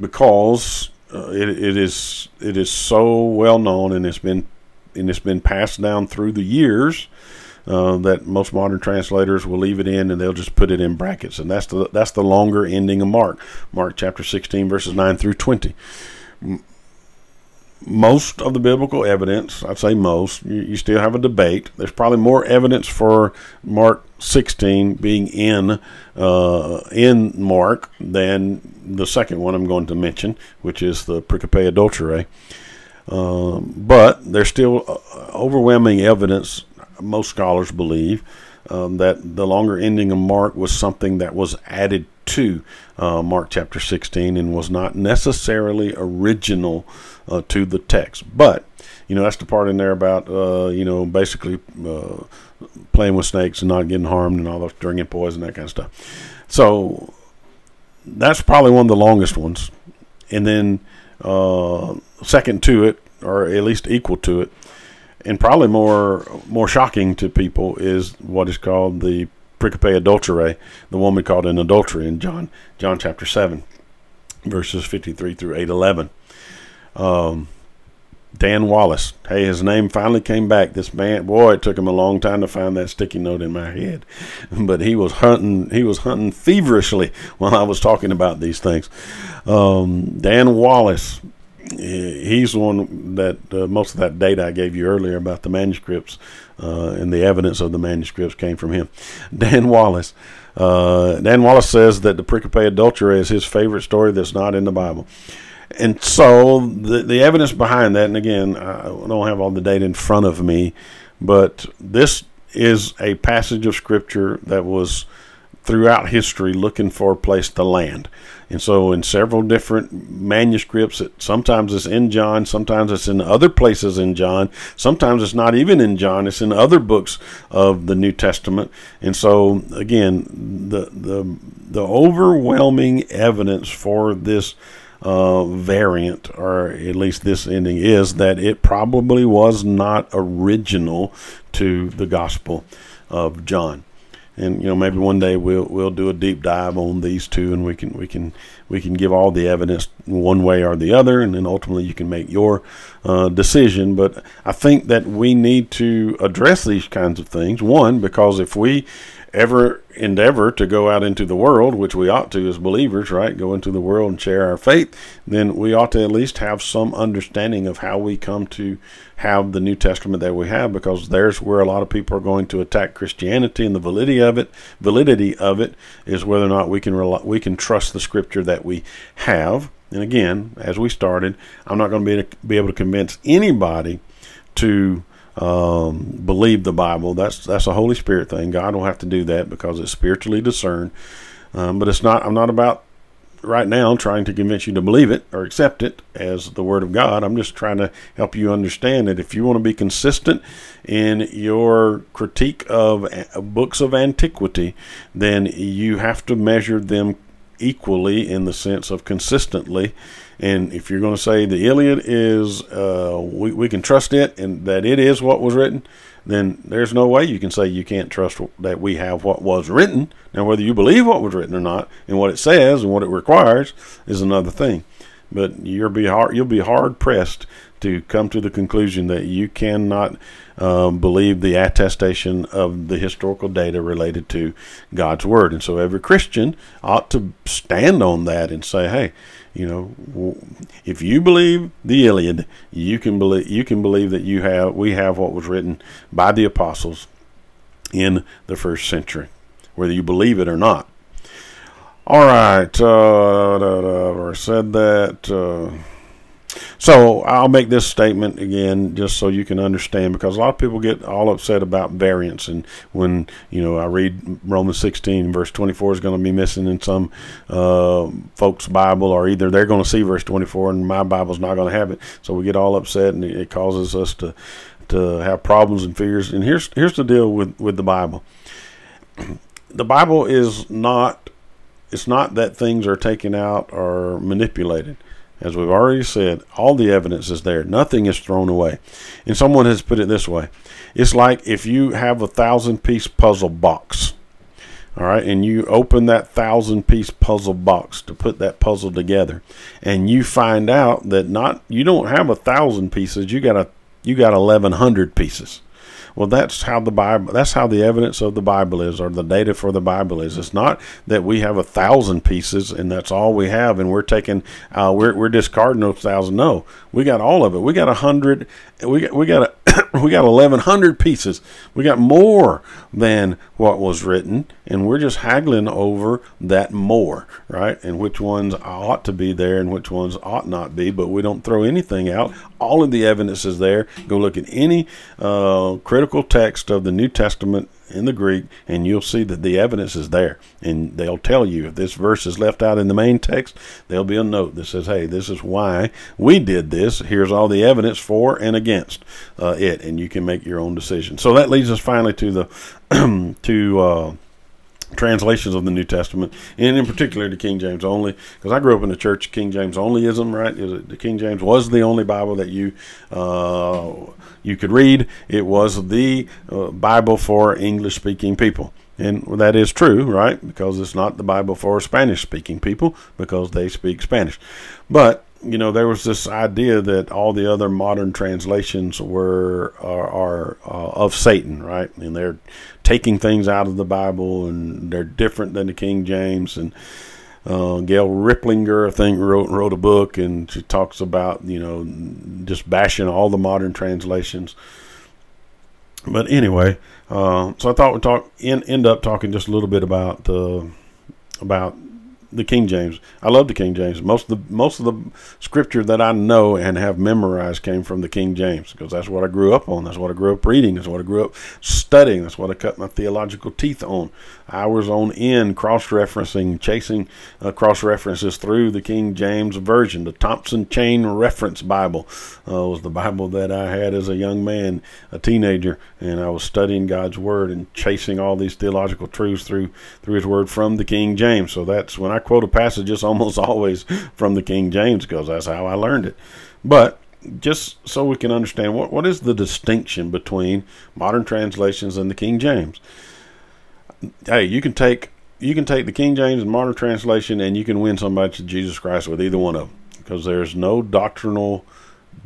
because uh, it, it is it is so well known and it's been and it's been passed down through the years uh, that most modern translators will leave it in and they'll just put it in brackets, and that's the that's the longer ending of Mark, Mark chapter 16 verses 9 through 20. Most of the biblical evidence, I'd say most, you, you still have a debate. There's probably more evidence for Mark 16 being in uh, in Mark than the second one I'm going to mention, which is the pericope adulterae. Um, but there's still uh, overwhelming evidence, most scholars believe, um, that the longer ending of Mark was something that was added to uh, Mark chapter 16 and was not necessarily original uh, to the text. But, you know, that's the part in there about, uh, you know, basically uh, playing with snakes and not getting harmed and all the drinking poison, that kind of stuff. So that's probably one of the longest ones and then uh, second to it, or at least equal to it, and probably more more shocking to people is what is called the pericope adulterae, the woman called an adultery in John John chapter seven, verses fifty three through eight eleven. Um, Dan Wallace. Hey, his name finally came back. This man, boy, it took him a long time to find that sticky note in my head, but he was hunting. He was hunting feverishly while I was talking about these things. Um, Dan Wallace. He's the one that uh, most of that data I gave you earlier about the manuscripts uh, and the evidence of the manuscripts came from him. Dan Wallace. Uh, Dan Wallace says that the Pericope Adulterae is his favorite story that's not in the Bible and so the the evidence behind that, and again, I don't have all the data in front of me, but this is a passage of scripture that was throughout history looking for a place to land. And so, in several different manuscripts, it, sometimes it's in John, sometimes it's in other places in John, sometimes it's not even in John, it's in other books of the New Testament. And so, again, the the the overwhelming evidence for this uh, variant, or at least this ending, is that it probably was not original to the Gospel of John. And you know, maybe one day we'll we'll do a deep dive on these two, and we can we can we can give all the evidence one way or the other, and then ultimately you can make your uh, decision. But I think that we need to address these kinds of things. One, because if we ever endeavor to go out into the world, which we ought to as believers, right? Go into the world and share our faith, then we ought to at least have some understanding of how we come to have the New Testament that we have, because there's where a lot of people are going to attack Christianity and the validity of it. Validity of it is whether or not we can rely, we can trust the Scripture that we have. And again, as we started, I'm not going to be be able to convince anybody to um, believe the Bible. That's that's a Holy Spirit thing. God will have to do that because it's spiritually discerned. Um, but it's not. I'm not about right now trying to convince you to believe it or accept it as the Word of God. I'm just trying to help you understand that if you want to be consistent in your critique of books of antiquity, then you have to measure them equally in the sense of consistently and if you're going to say the Iliad is, uh, we, we can trust it and that it is what was written, then there's no way you can say you can't trust that we have what was written. Now, whether you believe what was written or not and what it says and what it requires is another thing. But you'll be hard, you'll be hard pressed to come to the conclusion that you cannot um, believe the attestation of the historical data related to God's Word. And so every Christian ought to stand on that and say, hey, you know, if you believe the Iliad, you can believe you can believe that you have we have what was written by the apostles in the first century, whether you believe it or not. All right, uh, said that. Uh, so I'll make this statement again just so you can understand because a lot of people get all upset about variants and when you know I read Romans 16 verse 24 is going to be missing in some uh, folks Bible or either they're going to see verse 24 and my Bible's not going to have it. So we get all upset and it causes us to to have problems and fears. And here's here's the deal with with the Bible. The Bible is not it's not that things are taken out or manipulated as we've already said, all the evidence is there. Nothing is thrown away. And someone has put it this way it's like if you have a thousand piece puzzle box, all right, and you open that thousand piece puzzle box to put that puzzle together, and you find out that not you don't have a thousand pieces, you got a you got eleven hundred pieces. Well, that's how the Bible. That's how the evidence of the Bible is, or the data for the Bible is. It's not that we have a thousand pieces and that's all we have, and we're taking, uh, we're we're discarding those thousand. No, we got all of it. We got a hundred. We got we got a we got 1100 pieces we got more than what was written and we're just haggling over that more right and which ones ought to be there and which ones ought not be but we don't throw anything out all of the evidence is there go look at any uh, critical text of the new testament in the Greek, and you'll see that the evidence is there. And they'll tell you if this verse is left out in the main text, there'll be a note that says, "Hey, this is why we did this. Here's all the evidence for and against uh, it," and you can make your own decision. So that leads us finally to the to uh, translations of the New Testament, and in particular the King James only, because I grew up in the church King James onlyism. Right, the King James was the only Bible that you uh, you could read. It was the uh, Bible for English speaking people. And that is true, right? Because it's not the Bible for Spanish speaking people because they speak Spanish. But you know, there was this idea that all the other modern translations were are, are uh, of Satan, right? And they're taking things out of the Bible, and they're different than the King James. And uh, Gail Riplinger, I think, wrote wrote a book, and she talks about you know just bashing all the modern translations. But anyway, uh, so I thought we'd talk in, end up talking just a little bit about uh, about the King James. I love the King James. Most of the most of the scripture that I know and have memorized came from the King James because that's what I grew up on. That's what I grew up reading. That's what I grew up studying. That's what I cut my theological teeth on. Hours on end, cross-referencing, chasing uh, cross-references through the King James version. The Thompson Chain Reference Bible uh, was the Bible that I had as a young man, a teenager, and I was studying God's Word and chasing all these theological truths through through His Word from the King James. So that's when I quote a passage, almost always from the King James because that's how I learned it. But just so we can understand what what is the distinction between modern translations and the King James. Hey, you can take you can take the King James and modern translation and you can win somebody to Jesus Christ with either one of them because there's no doctrinal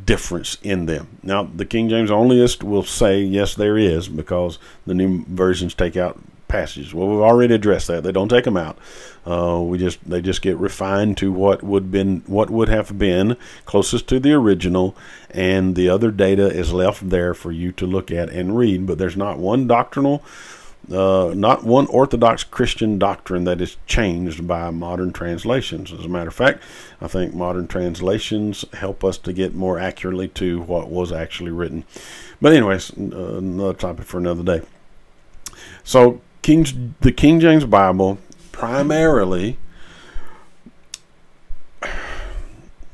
difference in them. Now, the King James onlyist will say yes, there is because the new versions take out passages. Well, we've already addressed that. They don't take them out. Uh, we just they just get refined to what would been what would have been closest to the original, and the other data is left there for you to look at and read. But there's not one doctrinal. Uh, not one Orthodox Christian doctrine that is changed by modern translations. As a matter of fact, I think modern translations help us to get more accurately to what was actually written. But, anyways, uh, another topic for another day. So, King, the King James Bible primarily,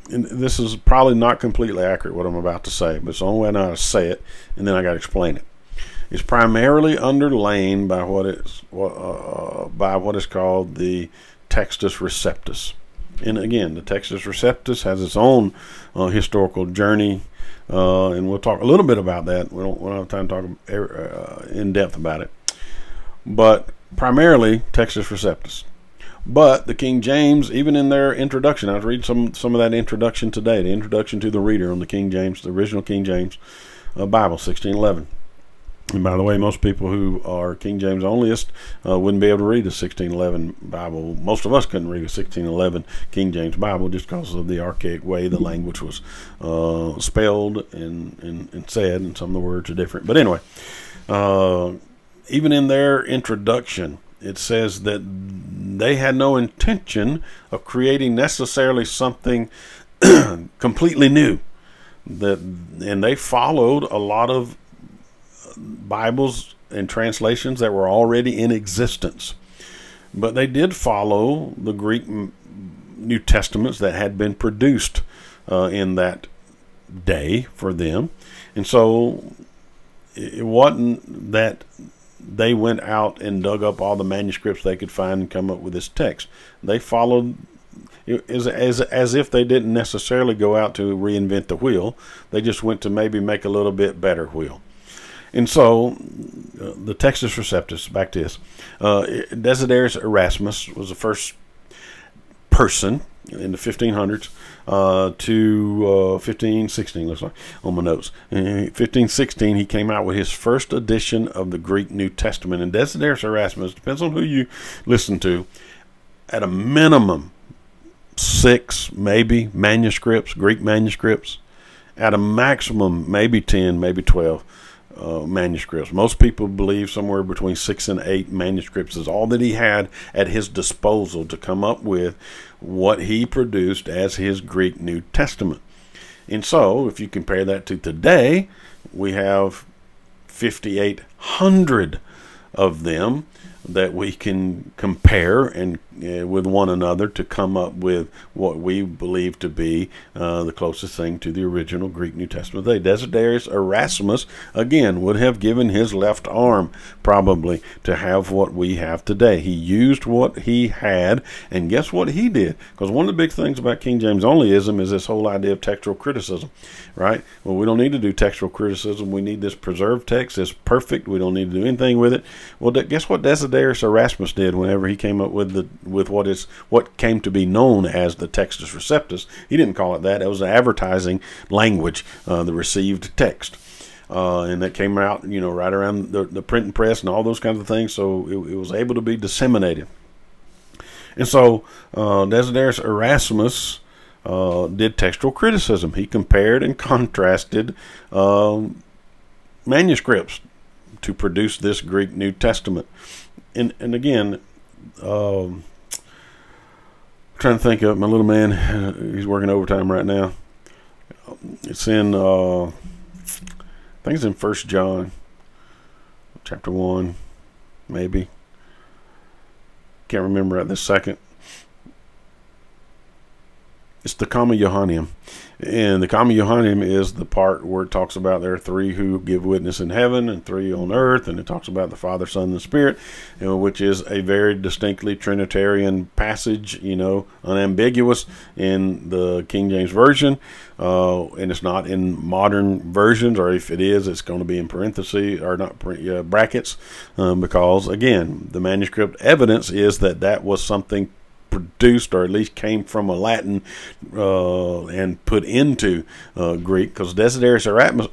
and this is probably not completely accurate what I'm about to say, but it's the only way I know how to say it, and then I got to explain it. It's primarily underlain by what is uh, by what is called the Textus Receptus. And again, the Textus Receptus has its own uh, historical journey, uh, and we'll talk a little bit about that. We don't, we don't have time to talk uh, in depth about it but primarily Textus Receptus. But the King James, even in their introduction, I was reading some some of that introduction today, the introduction to the reader on the King James, the original King James uh, Bible, 1611. And by the way, most people who are King James onlyist uh, wouldn't be able to read a 1611 Bible. Most of us couldn't read a 1611 King James Bible just because of the archaic way the language was uh, spelled and, and, and, said, and some of the words are different. But anyway, uh, even in their introduction, it says that they had no intention of creating necessarily something completely new. That and they followed a lot of Bibles and translations that were already in existence, but they did follow the Greek New Testaments that had been produced uh, in that day for them, and so it wasn't that they went out and dug up all the manuscripts they could find and come up with this text. They followed as, as, as if they didn't necessarily go out to reinvent the wheel. They just went to maybe make a little bit better wheel. And so, uh, the Textus Receptus, back to this, uh, Desiderius Erasmus was the first person in the 1500s uh, to uh, 1516, looks like on my notes. In 1516, he came out with his first edition of the Greek New Testament. And Desiderius Erasmus, depends on who you listen to, at a minimum, six, maybe, manuscripts, Greek manuscripts. At a maximum, maybe 10, maybe 12 uh, manuscripts. Most people believe somewhere between six and eight manuscripts is all that he had at his disposal to come up with what he produced as his Greek New Testament. And so, if you compare that to today, we have 5,800 of them that we can compare and uh, with one another to come up with what we believe to be uh, the closest thing to the original Greek New Testament. They Desiderius Erasmus again would have given his left arm probably to have what we have today. He used what he had, and guess what he did? Because one of the big things about King James onlyism is this whole idea of textual criticism, right? Well, we don't need to do textual criticism. We need this preserved text. It's perfect. We don't need to do anything with it. Well, guess what Desiderius Erasmus did whenever he came up with the with what is what came to be known as the Textus Receptus. He didn't call it that. It was an advertising language, uh, the received text. Uh, and that came out, you know, right around the, the printing press and all those kinds of things. So it, it was able to be disseminated. And so uh, Desiderius Erasmus uh, did textual criticism. He compared and contrasted um, manuscripts to produce this Greek New Testament. And and again, um, trying to think of my little man. He's working overtime right now. It's in, uh, I think it's in First John, chapter one, maybe. Can't remember at this second. It's the Comma Johanneum. And the Comma Johanneum is the part where it talks about there are three who give witness in heaven and three on earth, and it talks about the Father, Son, and Spirit, you know, which is a very distinctly Trinitarian passage, you know, unambiguous in the King James Version, uh, and it's not in modern versions, or if it is, it's going to be in parentheses or not uh, brackets, um, because again, the manuscript evidence is that that was something produced or at least came from a Latin uh, and put into uh, Greek because Desiderius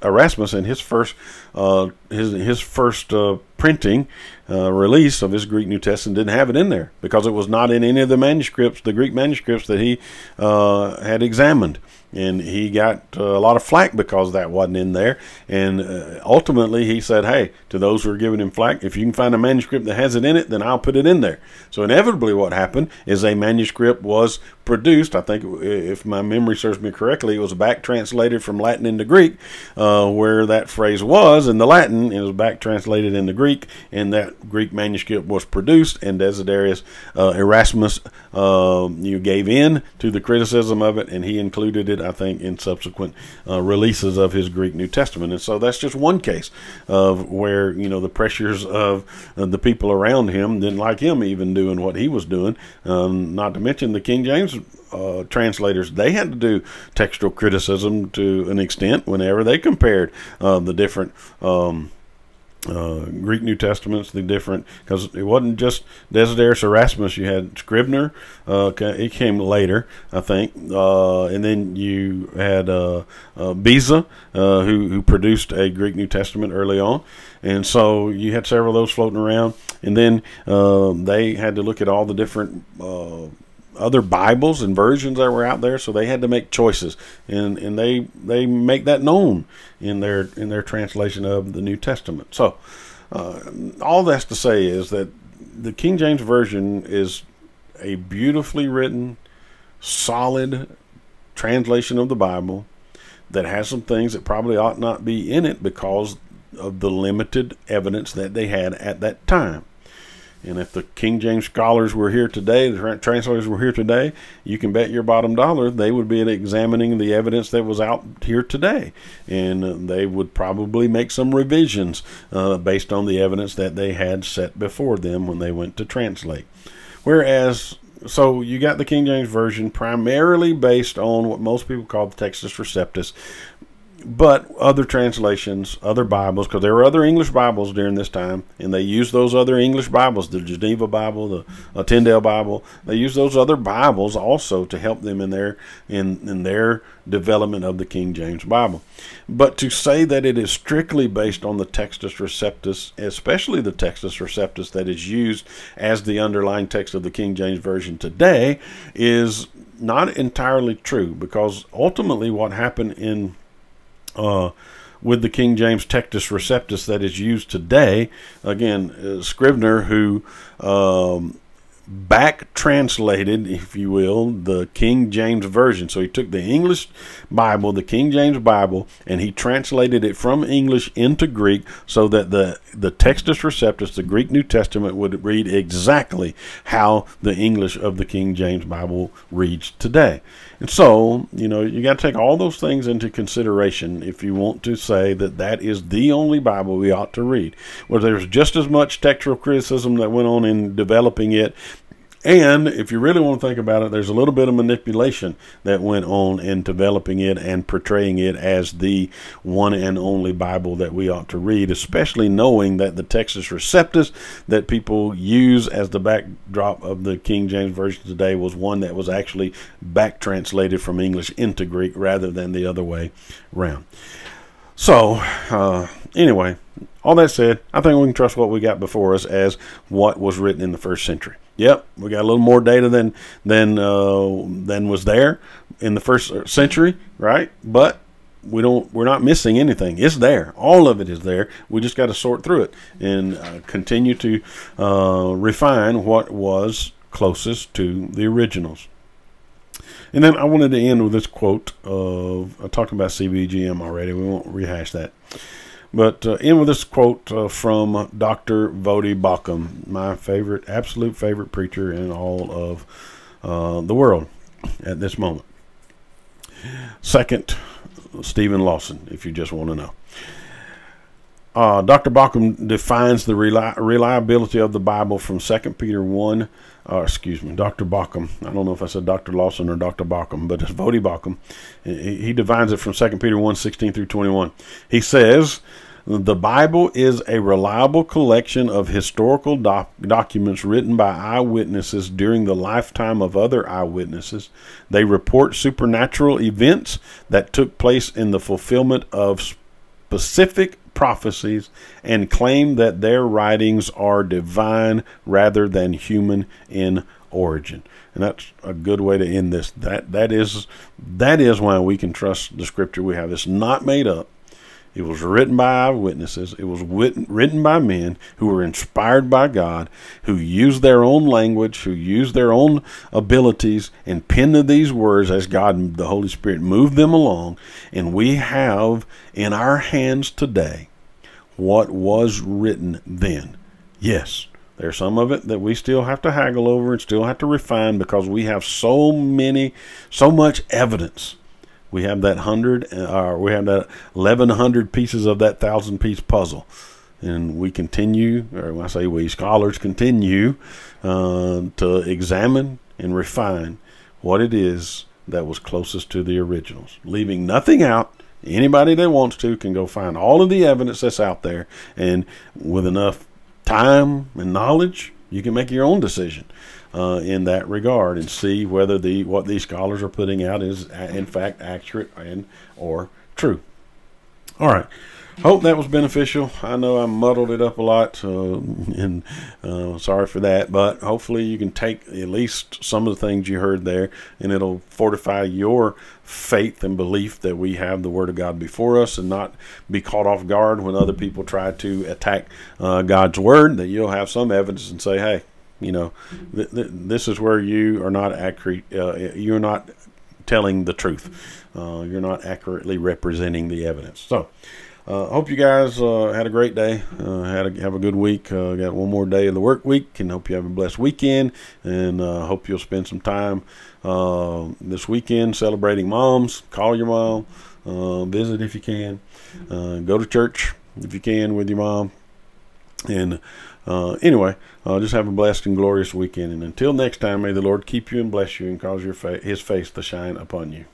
Erasmus in his first uh, his his first uh, printing uh, release of his Greek New Testament didn't have it in there because it was not in any of the manuscripts, the Greek manuscripts that he uh, had examined and he got uh, a lot of flack because that wasn't in there. And uh, ultimately, he said, "Hey, to those who are giving him flack, if you can find a manuscript that has it in it, then I'll put it in there." So inevitably, what happened is a manuscript was produced. I think, if my memory serves me correctly, it was back translated from Latin into Greek, uh, where that phrase was in the Latin. It was back translated into Greek, and that Greek manuscript was produced. And Desiderius uh, Erasmus, um, you gave in to the criticism of it, and he included it I think, in subsequent uh, releases of his Greek New Testament. And so that's just one case of where, you know, the pressures of uh, the people around him didn't like him even doing what he was doing. Um, not to mention the King James uh, translators, they had to do textual criticism to an extent whenever they compared uh, the different. Um, uh, Greek New Testaments, the different because it wasn't just Desiderius Erasmus. You had Scrivener. Uh, it came later, I think, uh, and then you had uh, uh, Beza, who who produced a Greek New Testament early on, and so you had several of those floating around, and then they had to look at all the different other Bibles and versions that were out there, so they had to make choices, and and they they make that known in their in their translation of the New Testament. So, uh, all that's to say is that the King James version is a beautifully written, solid translation of the Bible that has some things that probably ought not be in it because of the limited evidence that they had at that time. And if the King James scholars were here today, the translators were here today, you can bet your bottom dollar they would be examining the evidence that was out here today. And they would probably make some revisions uh, based on the evidence that they had set before them when they went to translate. Whereas, so you got the King James Version primarily based on what most people call the Textus Receptus, but other translations, other Bibles, because there were other English Bibles during this time, and they used those other English Bibles, the Geneva Bible, the uh, Tyndale Bible. They used those other Bibles also to help them in their in in their development of the King James Bible. But to say that it is strictly based on the Textus Receptus, especially the Textus Receptus that is used as the underlying text of the King James Version today, is not entirely true, because ultimately what happened in uh, with the King James Textus Receptus that is used today. Again, uh, Scrivener, who um, back translated, if you will, the King James Version. So he took the English Bible, the King James Bible, and he translated it from English into Greek so that the, the Textus Receptus, the Greek New Testament, would read exactly how the English of the King James Bible reads today. And so, you know, you got to take all those things into consideration if you want to say that that is the only Bible we ought to read. Well, there's just as much textual criticism that went on in developing it and if you really want to think about it, there's a little bit of manipulation that went on in developing it and portraying it as the one and only Bible that we ought to read, especially knowing that the Textus Receptus that people use as the backdrop of the King James Version today was one that was actually back translated from English into Greek rather than the other way around. So, uh, anyway, all that said, I think we can trust what we got before us as what was written in the first century. Yep, we got a little more data than than uh, than was there in the first century, right? But we don't we're not missing anything. It's there. All of it is there. We just got to sort through it and uh, continue to uh, refine what was closest to the originals. And then I wanted to end with this quote of I talked about CBGM already. We won't rehash that. But uh, in with this quote uh, from Dr. Voddie Baucham, my favorite, absolute favorite preacher in all of uh, the world at this moment. Second, Steven Lawson, if you just want to know. Uh, Dr. Baucham defines the reli- reliability of the Bible from 2 Peter 1, excuse me, Dr. Baucham. I don't know if I said Dr. Lawson or Dr. Baucham, but it's Voddie Baucham. He, he defines it from 2 Peter 1, 16 through 21. He says, the Bible is a reliable collection of historical doc- documents written by eyewitnesses during the lifetime of other eyewitnesses. They report supernatural events that took place in the fulfillment of specific prophecies and claim that their writings are divine rather than human in origin. And that's a good way to end this. That that is that is why we can trust the scripture we have. It's not made up. It was written by eyewitnesses. It was written by men who were inspired by God, who used their own language, who used their own abilities, and penned these words as God, the Holy Spirit, moved them along. And we have in our hands today what was written then. Yes, there's some of it that we still have to haggle over and still have to refine because we have so many, so much evidence we have that hundred, or uh, we have that eleven hundred pieces of that thousand piece puzzle, and we continue, or when I say we scholars continue uh, to examine and refine what it is that was closest to the originals, leaving nothing out. Anybody that wants to can go find all of the evidence that's out there, and with enough time and knowledge, you can make your own decision uh, in that regard and see whether the what these scholars are putting out is in fact accurate and or true. All right. Hope that was beneficial. I know I muddled it up a lot, uh, and uh, sorry for that. But hopefully, you can take at least some of the things you heard there, and it'll fortify your faith and belief that we have the Word of God before us, and not be caught off guard when other people try to attack uh, God's Word. That you'll have some evidence and say, "Hey, you know, th- th- this is where you are not accurate. Uh, you're not telling the truth. Uh, you're not accurately representing the evidence. So, uh, hope you guys uh, had a great day. Uh, had a, have a good week. Uh, got one more day of the work week, and hope you have a blessed weekend. And uh, hope you'll spend some time this weekend celebrating moms. Call your mom. visit if you can. go to church if you can with your mom. And uh, anyway, uh, just have a blessed and glorious weekend. And until next time, may the Lord keep you and bless you and cause your fa- his face to shine upon you.